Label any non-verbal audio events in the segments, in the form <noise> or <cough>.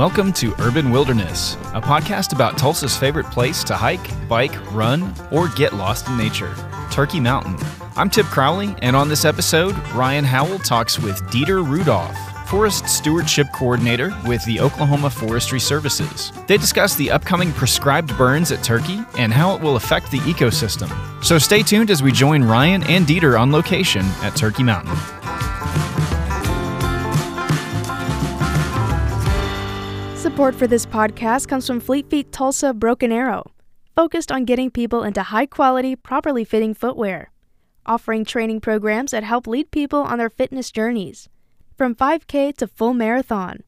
Welcome to Urban Wilderness, a podcast about Tulsa's favorite place to hike, bike, run, or get lost in nature Turkey Mountain. I'm Tip Crowley, and on this episode, Ryan Howell talks with Dieter Rudolph, Forest Stewardship Coordinator with the Oklahoma Forestry Services. They discuss the upcoming prescribed burns at Turkey and how it will affect the ecosystem. So stay tuned as we join Ryan and Dieter on location at Turkey Mountain. Support for this podcast comes from Fleet Feet Tulsa Broken Arrow, focused on getting people into high quality, properly fitting footwear, offering training programs that help lead people on their fitness journeys, from 5K to full marathon.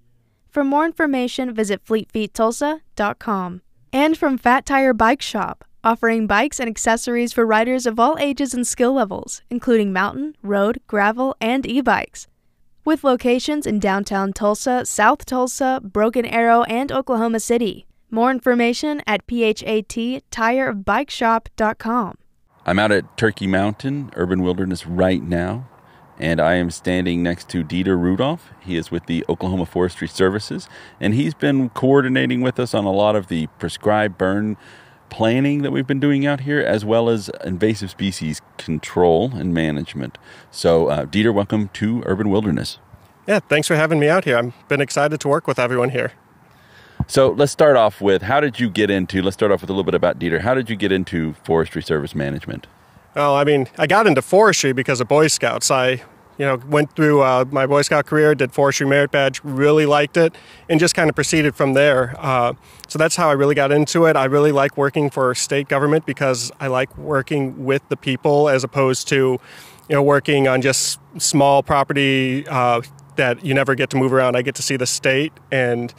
For more information, visit fleetfeettulsa.com. And from Phat Tire Bike Shop, offering bikes and accessories for riders of all ages and skill levels, including mountain, road, gravel, and e bikes with locations in downtown Tulsa, South Tulsa, Broken Arrow, and Oklahoma City. More information at phattirebikeshop.com. I'm out at Turkey Mountain, Urban Wilderness, right now, and I am standing next to Dieter Rudolph. He is with the Oklahoma Forestry Services, and he's been coordinating with us on a lot of the prescribed burn planning that we've been doing out here, as well as invasive species control and management. So, uh, Dieter, welcome to Urban Wilderness. Yeah, thanks for having me out here. I've been excited to work with everyone here. So let's start off with how did you get into? Let's start off with a little bit about Dieter. How did you get into forestry service management? Well, I mean, I got into forestry because of Boy Scouts. I you know, went through uh, my Boy Scout career, did forestry merit badge, really liked it, and just kind of proceeded from there. Uh, so that's how I really got into it. I really like working for state government because I like working with the people as opposed to, you know, working on just small property uh, that you never get to move around. I get to see the state, and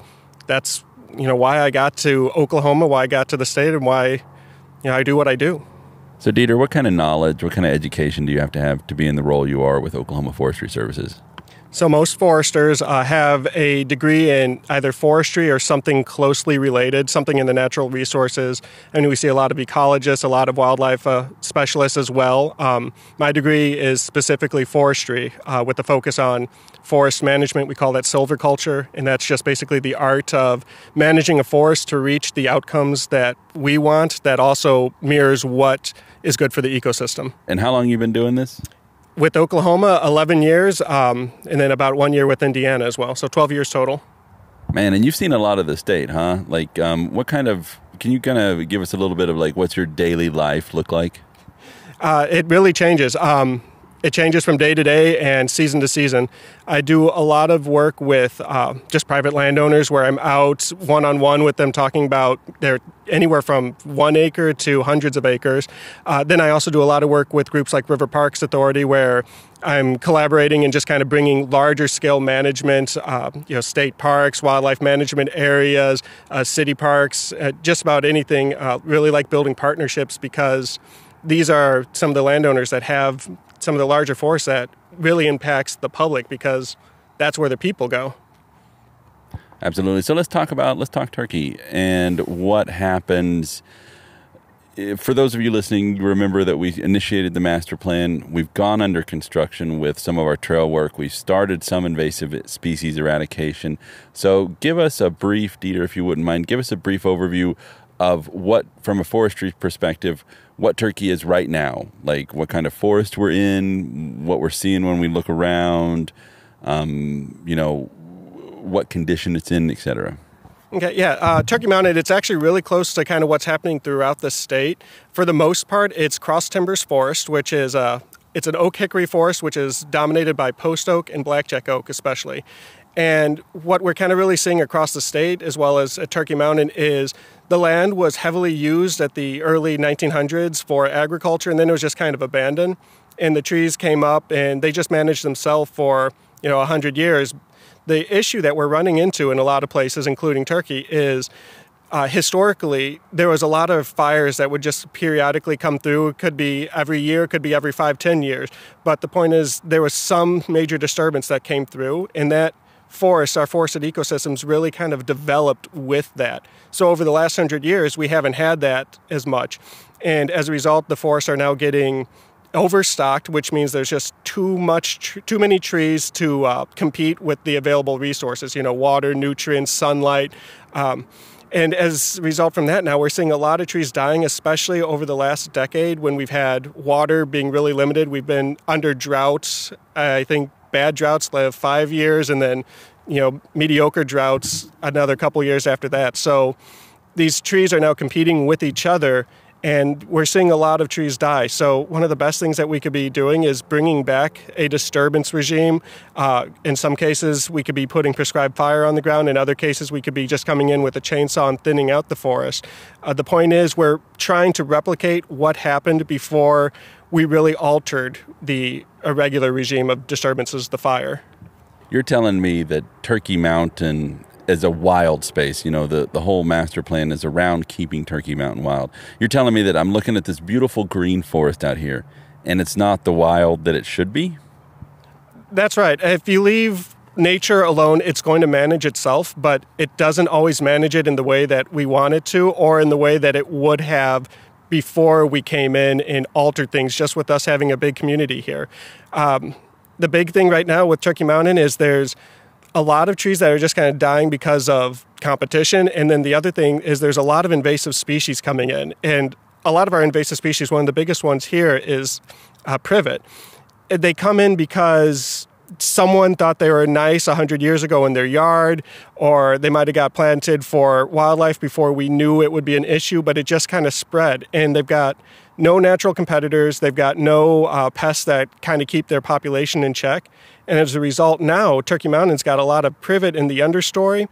that's you know why I got to Oklahoma, why I got to the state, and why you know I do what I do. So, Dieter, what kind of knowledge, what kind of education do you have to have to be in the role you are with Oklahoma Forestry Services? So, most foresters uh, have a degree in either forestry or something closely related, something in the natural resources. And we see a lot of ecologists, a lot of wildlife uh, specialists as well. Um, my degree is specifically forestry uh, with the focus on forest management. We call that silviculture, and that's just basically the art of managing a forest to reach the outcomes that we want that also mirrors what is good for the ecosystem. And how long you been doing this? With Oklahoma, 11 years, um, and then about one year with Indiana as well. So 12 years total. Man, and you've seen a lot of the state, huh? Like, um, what kind of, can you kind of give us a little bit of like, what's your daily life look like? Uh, it really changes. Um, it changes from day to day and season to season. I do a lot of work with uh, just private landowners where I'm out one on one with them talking about their anywhere from one acre to hundreds of acres. Uh, then I also do a lot of work with groups like River Parks Authority where I'm collaborating and just kind of bringing larger scale management, uh, you know, state parks, wildlife management areas, uh, city parks, uh, just about anything. Uh, really like building partnerships because these are some of the landowners that have some of the larger force that really impacts the public because that's where the people go. Absolutely. So let's talk about let's talk turkey and what happens. For those of you listening, remember that we initiated the master plan. We've gone under construction with some of our trail work. We've started some invasive species eradication. So, give us a brief, Dieter, if you wouldn't mind, give us a brief overview of what, from a forestry perspective, what Turkey is right now, like what kind of forest we're in, what we're seeing when we look around, um, you know, what condition it's in, etc. Okay, yeah, uh, Turkey Mountain, it's actually really close to kind of what's happening throughout the state. For the most part, it's cross timbers forest, which is a uh, it's an oak hickory forest, which is dominated by post oak and blackjack oak, especially. And what we're kind of really seeing across the state, as well as at Turkey Mountain, is the land was heavily used at the early 1900s for agriculture, and then it was just kind of abandoned. And the trees came up, and they just managed themselves for you know 100 years. The issue that we're running into in a lot of places, including Turkey, is uh, historically, there was a lot of fires that would just periodically come through. It could be every year, could be every five, ten years. But the point is, there was some major disturbance that came through, and that forests, our forested ecosystems, really kind of developed with that. So over the last hundred years, we haven't had that as much. And as a result, the forests are now getting overstocked, which means there's just too much, too many trees to uh, compete with the available resources. You know, water, nutrients, sunlight. Um, and as a result from that, now we're seeing a lot of trees dying, especially over the last decade when we've had water being really limited. We've been under droughts. I think bad droughts live five years, and then you know mediocre droughts another couple years after that. So these trees are now competing with each other and we're seeing a lot of trees die. So one of the best things that we could be doing is bringing back a disturbance regime. Uh, in some cases, we could be putting prescribed fire on the ground. In other cases, we could be just coming in with a chainsaw and thinning out the forest. Uh, the point is, we're trying to replicate what happened before we really altered the irregular regime of disturbances, the fire. You're telling me that Turkey Mountain as a wild space. You know, the, the whole master plan is around keeping Turkey Mountain wild. You're telling me that I'm looking at this beautiful green forest out here and it's not the wild that it should be? That's right. If you leave nature alone, it's going to manage itself, but it doesn't always manage it in the way that we want it to or in the way that it would have before we came in and altered things just with us having a big community here. Um, the big thing right now with Turkey Mountain is there's a lot of trees that are just kind of dying because of competition. And then the other thing is there's a lot of invasive species coming in. And a lot of our invasive species, one of the biggest ones here is uh, privet. They come in because someone thought they were nice 100 years ago in their yard, or they might have got planted for wildlife before we knew it would be an issue, but it just kind of spread. And they've got no natural competitors, they've got no uh, pests that kind of keep their population in check. And as a result, now Turkey Mountain's got a lot of privet in the understory.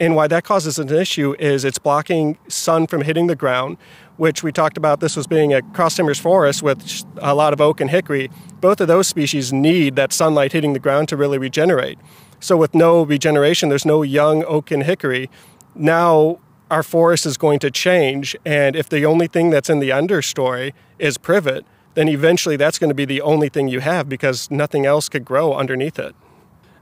And why that causes an issue is it's blocking sun from hitting the ground, which we talked about this was being a cross timbers forest with a lot of oak and hickory. Both of those species need that sunlight hitting the ground to really regenerate. So, with no regeneration, there's no young oak and hickory. Now, our forest is going to change. And if the only thing that's in the understory is privet, then eventually that's going to be the only thing you have because nothing else could grow underneath it.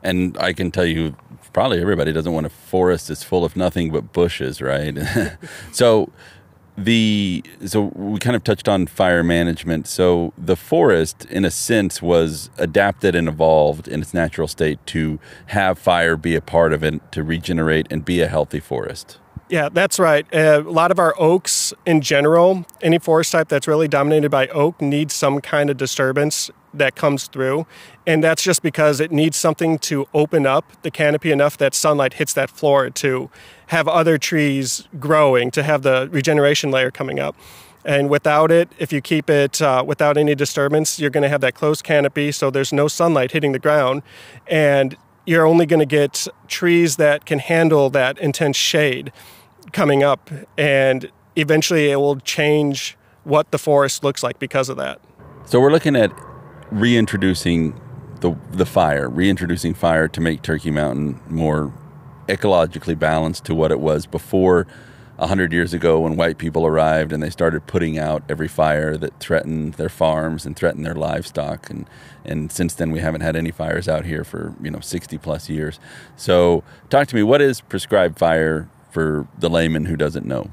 And I can tell you, probably everybody doesn't want a forest that's full of nothing but bushes, right? <laughs> so the so we kind of touched on fire management. So the forest, in a sense, was adapted and evolved in its natural state to have fire be a part of it to regenerate and be a healthy forest. Yeah, that's right. Uh, a lot of our oaks in general, any forest type that's really dominated by oak needs some kind of disturbance that comes through. And that's just because it needs something to open up the canopy enough that sunlight hits that floor to have other trees growing, to have the regeneration layer coming up. And without it, if you keep it uh, without any disturbance, you're going to have that closed canopy, so there's no sunlight hitting the ground. And you're only going to get trees that can handle that intense shade coming up, and eventually it will change what the forest looks like because of that. So we're looking at reintroducing the the fire, reintroducing fire to make Turkey Mountain more ecologically balanced to what it was before a hundred years ago when white people arrived and they started putting out every fire that threatened their farms and threatened their livestock and and since then we haven't had any fires out here for you know 60 plus years so talk to me what is prescribed fire for the layman who doesn't know?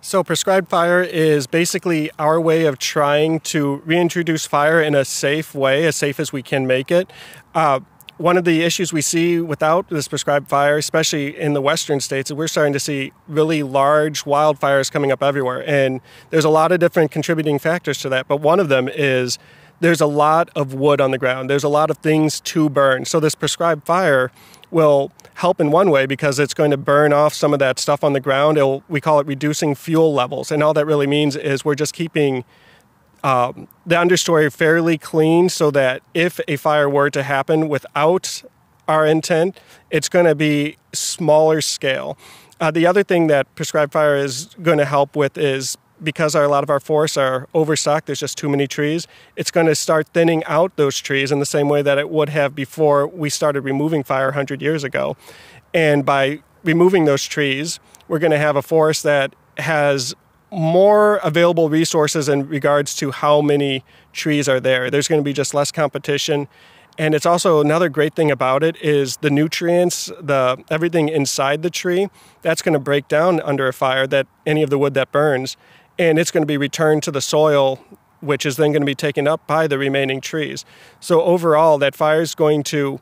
So, prescribed fire is basically our way of trying to reintroduce fire in a safe way, as safe as we can make it. Uh, one of the issues we see without this prescribed fire, especially in the western states, is we're starting to see really large wildfires coming up everywhere. And there's a lot of different contributing factors to that. But one of them is there's a lot of wood on the ground, there's a lot of things to burn. So, this prescribed fire will help in one way because it's going to burn off some of that stuff on the ground. It'll, we call it reducing fuel levels. And all that really means is we're just keeping um, the understory fairly clean so that if a fire were to happen without our intent, it's going to be smaller scale. Uh, the other thing that prescribed fire is going to help with is because our, a lot of our forests are overstocked, there's just too many trees, it's going to start thinning out those trees in the same way that it would have before we started removing fire 100 years ago. And by removing those trees, we're going to have a forest that has more available resources in regards to how many trees are there. There's going to be just less competition. And it's also another great thing about it is the nutrients, the everything inside the tree, that's going to break down under a fire that any of the wood that burns and it's going to be returned to the soil which is then going to be taken up by the remaining trees. So overall, that fire is going to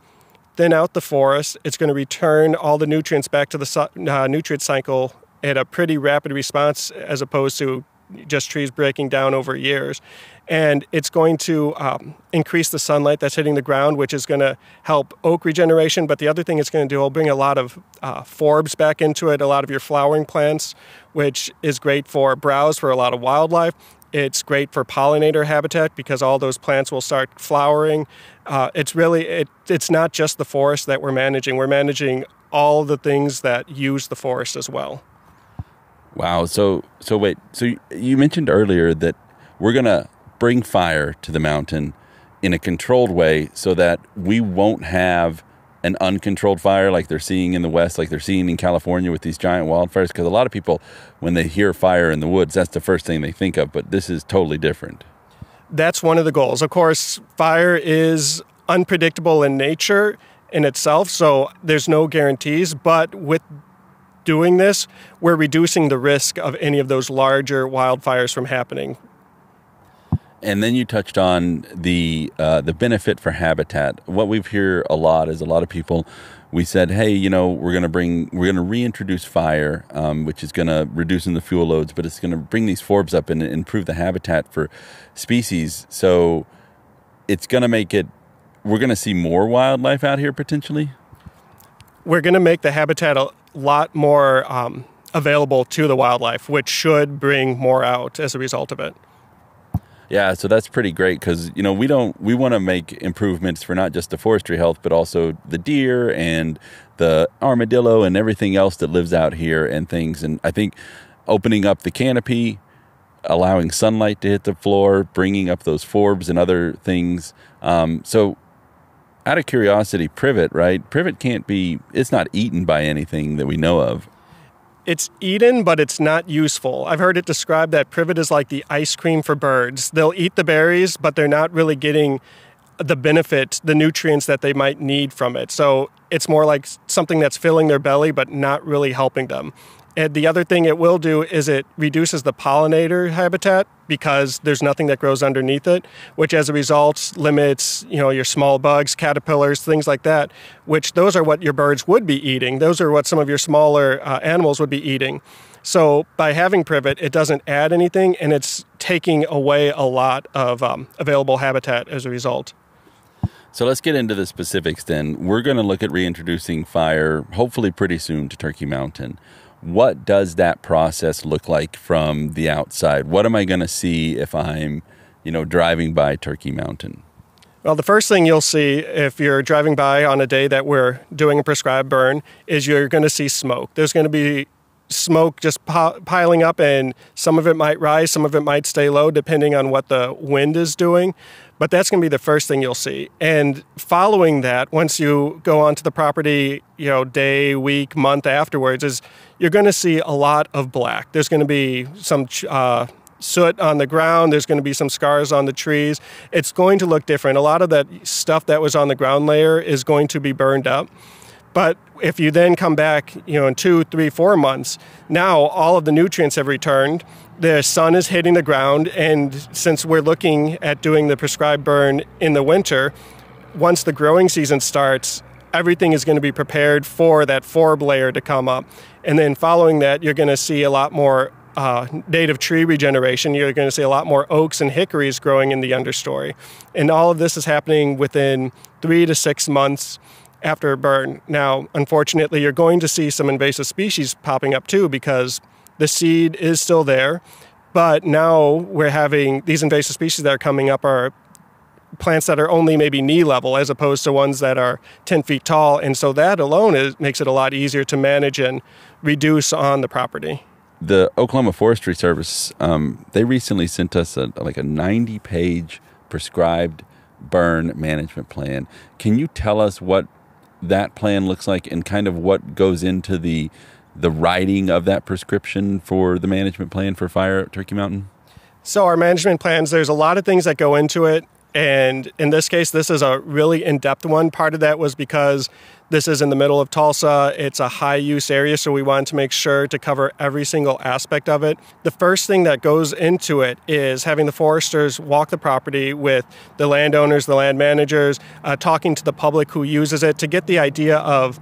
thin out the forest. It's going to return all the nutrients back to the uh, nutrient cycle at a pretty rapid response as opposed to just trees breaking down over years. And it's going to um, increase the sunlight that's hitting the ground, which is going to help oak regeneration. But the other thing it's going to do will bring a lot of uh, forbs back into it, a lot of your flowering plants, which is great for browse for a lot of wildlife. It's great for pollinator habitat because all those plants will start flowering. Uh, it's really it, it's not just the forest that we're managing. We're managing all the things that use the forest as well. Wow. So so wait. So you mentioned earlier that we're gonna bring fire to the mountain in a controlled way so that we won't have an uncontrolled fire like they're seeing in the west like they're seeing in california with these giant wildfires because a lot of people when they hear fire in the woods that's the first thing they think of but this is totally different that's one of the goals of course fire is unpredictable in nature in itself so there's no guarantees but with doing this, we're reducing the risk of any of those larger wildfires from happening. And then you touched on the uh, the benefit for habitat. What we've hear a lot is a lot of people. We said, hey, you know, we're going to bring, we're going to reintroduce fire, um, which is going to reduce in the fuel loads, but it's going to bring these forbs up and improve the habitat for species. So it's going to make it. We're going to see more wildlife out here potentially. We're going to make the habitat a, lot more um, available to the wildlife, which should bring more out as a result of it. Yeah, so that's pretty great because you know we don't we want to make improvements for not just the forestry health but also the deer and the armadillo and everything else that lives out here and things. And I think opening up the canopy, allowing sunlight to hit the floor, bringing up those forbs and other things. Um, so out of curiosity, privet, right? Privet can't be, it's not eaten by anything that we know of. It's eaten, but it's not useful. I've heard it described that privet is like the ice cream for birds. They'll eat the berries, but they're not really getting the benefit, the nutrients that they might need from it. So it's more like something that's filling their belly, but not really helping them. And the other thing it will do is it reduces the pollinator habitat because there's nothing that grows underneath it, which as a result limits, you know, your small bugs, caterpillars, things like that, which those are what your birds would be eating. Those are what some of your smaller uh, animals would be eating. So by having privet, it doesn't add anything and it's taking away a lot of um, available habitat as a result. So let's get into the specifics then. We're going to look at reintroducing fire hopefully pretty soon to Turkey Mountain what does that process look like from the outside? What am I going to see if I'm, you know, driving by Turkey Mountain? Well, the first thing you'll see if you're driving by on a day that we're doing a prescribed burn is you're going to see smoke. There's going to be smoke just piling up, and some of it might rise, some of it might stay low, depending on what the wind is doing. But that's going to be the first thing you'll see. And following that, once you go onto the property, you know, day, week, month afterwards, is you're going to see a lot of black. There's going to be some uh, soot on the ground. There's going to be some scars on the trees. It's going to look different. A lot of that stuff that was on the ground layer is going to be burned up. But if you then come back, you know, in two, three, four months, now all of the nutrients have returned the sun is hitting the ground, and since we're looking at doing the prescribed burn in the winter, once the growing season starts, everything is going to be prepared for that forb layer to come up. And then following that, you're going to see a lot more uh, native tree regeneration. You're going to see a lot more oaks and hickories growing in the understory. And all of this is happening within three to six months after burn. Now, unfortunately, you're going to see some invasive species popping up too because the seed is still there, but now we're having these invasive species that are coming up are plants that are only maybe knee level as opposed to ones that are 10 feet tall. And so that alone is, makes it a lot easier to manage and reduce on the property. The Oklahoma Forestry Service, um, they recently sent us a, like a 90 page prescribed burn management plan. Can you tell us what that plan looks like and kind of what goes into the the writing of that prescription for the management plan for fire at Turkey Mountain? So, our management plans, there's a lot of things that go into it. And in this case, this is a really in depth one. Part of that was because this is in the middle of Tulsa. It's a high use area, so we wanted to make sure to cover every single aspect of it. The first thing that goes into it is having the foresters walk the property with the landowners, the land managers, uh, talking to the public who uses it to get the idea of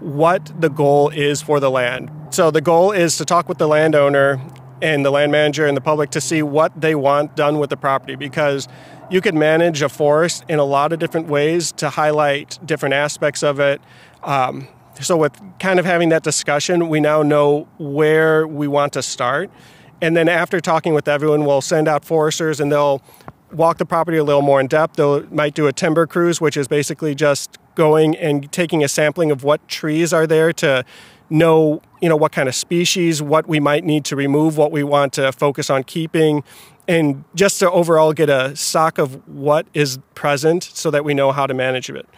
what the goal is for the land. So the goal is to talk with the landowner and the land manager and the public to see what they want done with the property because you could manage a forest in a lot of different ways to highlight different aspects of it. Um, so, with kind of having that discussion, we now know where we want to start. And then, after talking with everyone, we'll send out foresters and they'll walk the property a little more in depth. They might do a timber cruise, which is basically just going and taking a sampling of what trees are there to know you know what kind of species what we might need to remove what we want to focus on keeping and just to overall get a stock of what is present so that we know how to manage it.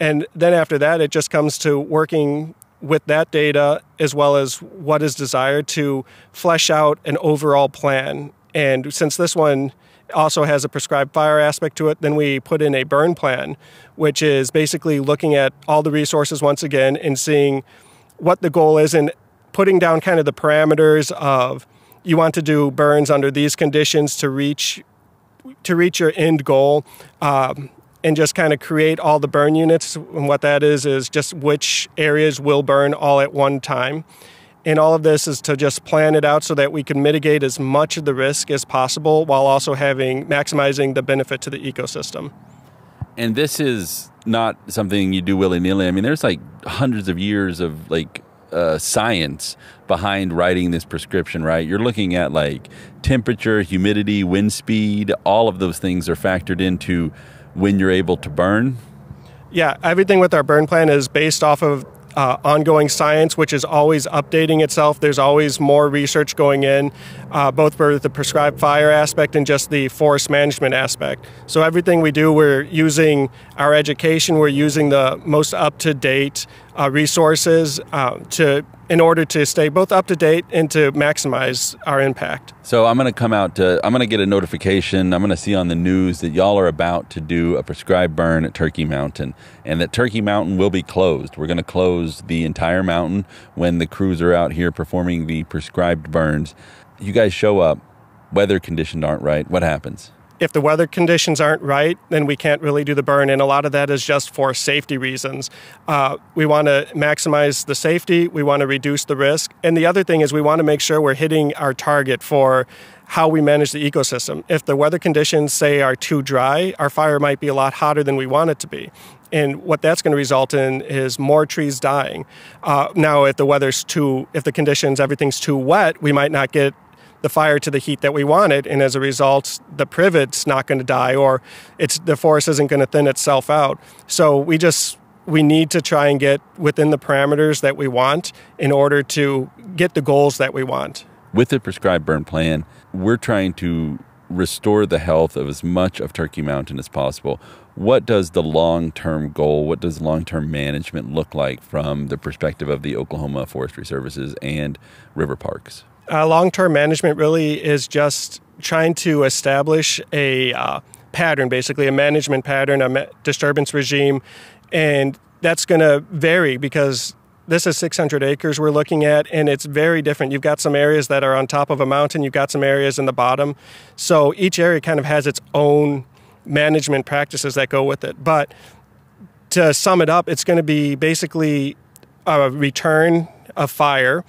And then after that, it just comes to working with that data as well as what is desired to flesh out an overall plan. And since this one also has a prescribed fire aspect to it, then we put in a burn plan, which is basically looking at all the resources once again and seeing what the goal is and putting down kind of the parameters of you want to do burns under these conditions to reach to reach your end goal um, and just kind of create all the burn units. And what that is is just which areas will burn all at one time. And all of this is to just plan it out so that we can mitigate as much of the risk as possible while also having maximizing the benefit to the ecosystem. And this is not something you do willy-nilly. I mean there's like hundreds of years of like uh, science behind writing this prescription, right? You're looking at like temperature, humidity, wind speed, all of those things are factored into when you're able to burn. Yeah, everything with our burn plan is based off of uh, ongoing science, which is always updating itself. There's always more research going in, uh, both for the prescribed fire aspect and just the forest management aspect. So everything we do, we're using our education, we're using the most up to date uh, resources uh, to in order to stay both up to date and to maximize our impact. So I'm going to come out to I'm going to get a notification. I'm going to see on the news that y'all are about to do a prescribed burn at Turkey Mountain and that Turkey Mountain will be closed. We're going to close the entire mountain when the crews are out here performing the prescribed burns. You guys show up, weather conditions aren't right. What happens? If the weather conditions aren't right, then we can't really do the burn. And a lot of that is just for safety reasons. Uh, we want to maximize the safety, we want to reduce the risk. And the other thing is, we want to make sure we're hitting our target for how we manage the ecosystem. If the weather conditions, say, are too dry, our fire might be a lot hotter than we want it to be. And what that's going to result in is more trees dying. Uh, now, if the weather's too, if the conditions, everything's too wet, we might not get the fire to the heat that we wanted, and as a result, the privet's not going to die, or it's the forest isn't going to thin itself out. So we just we need to try and get within the parameters that we want in order to get the goals that we want. With the prescribed burn plan, we're trying to restore the health of as much of Turkey Mountain as possible. What does the long term goal, what does long term management look like from the perspective of the Oklahoma Forestry Services and River Parks? Uh, Long term management really is just trying to establish a uh, pattern, basically a management pattern, a ma- disturbance regime, and that's going to vary because this is 600 acres we're looking at, and it's very different. You've got some areas that are on top of a mountain, you've got some areas in the bottom. So each area kind of has its own management practices that go with it. But to sum it up, it's going to be basically a return of fire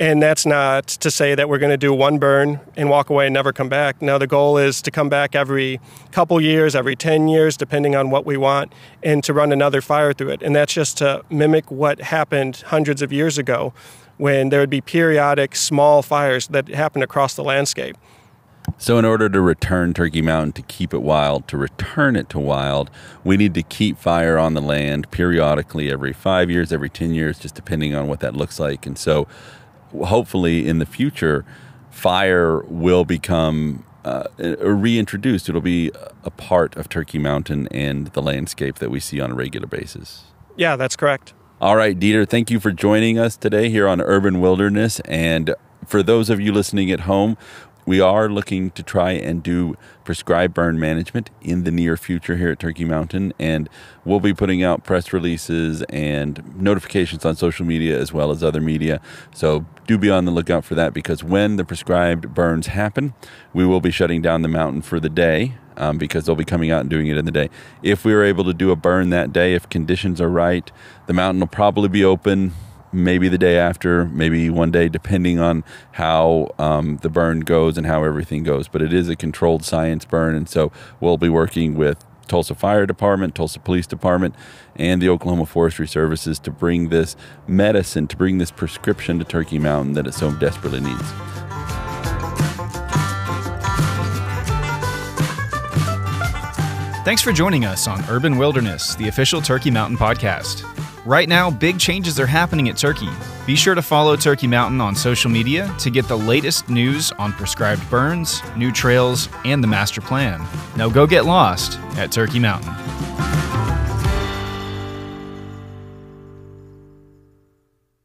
and that's not to say that we're going to do one burn and walk away and never come back. No, the goal is to come back every couple years, every 10 years, depending on what we want, and to run another fire through it. And that's just to mimic what happened hundreds of years ago when there would be periodic small fires that happened across the landscape. So, in order to return Turkey Mountain, to keep it wild, to return it to wild, we need to keep fire on the land periodically every five years, every 10 years, just depending on what that looks like. And so, hopefully in the future, fire will become uh, reintroduced. It'll be a part of Turkey Mountain and the landscape that we see on a regular basis. Yeah, that's correct. All right, Dieter, thank you for joining us today here on Urban Wilderness. And for those of you listening at home, we are looking to try and do prescribed burn management in the near future here at Turkey Mountain, and we'll be putting out press releases and notifications on social media as well as other media. So do be on the lookout for that because when the prescribed burns happen, we will be shutting down the mountain for the day. Um, because they'll be coming out and doing it in the day. If we are able to do a burn that day, if conditions are right, the mountain will probably be open maybe the day after, maybe one day, depending on how um, the burn goes and how everything goes. But it is a controlled science burn, and so we'll be working with Tulsa Fire Department, Tulsa Police Department, and the Oklahoma Forestry Services to bring this medicine, to bring this prescription to Turkey Mountain that it so desperately needs. Thanks for joining us on Urban Wilderness, the official Turkey Mountain podcast. Right now, big changes are happening at Turkey. Be sure to follow Turkey Mountain on social media to get the latest news on prescribed burns, new trails, and the master plan. Now go get lost at Turkey Mountain.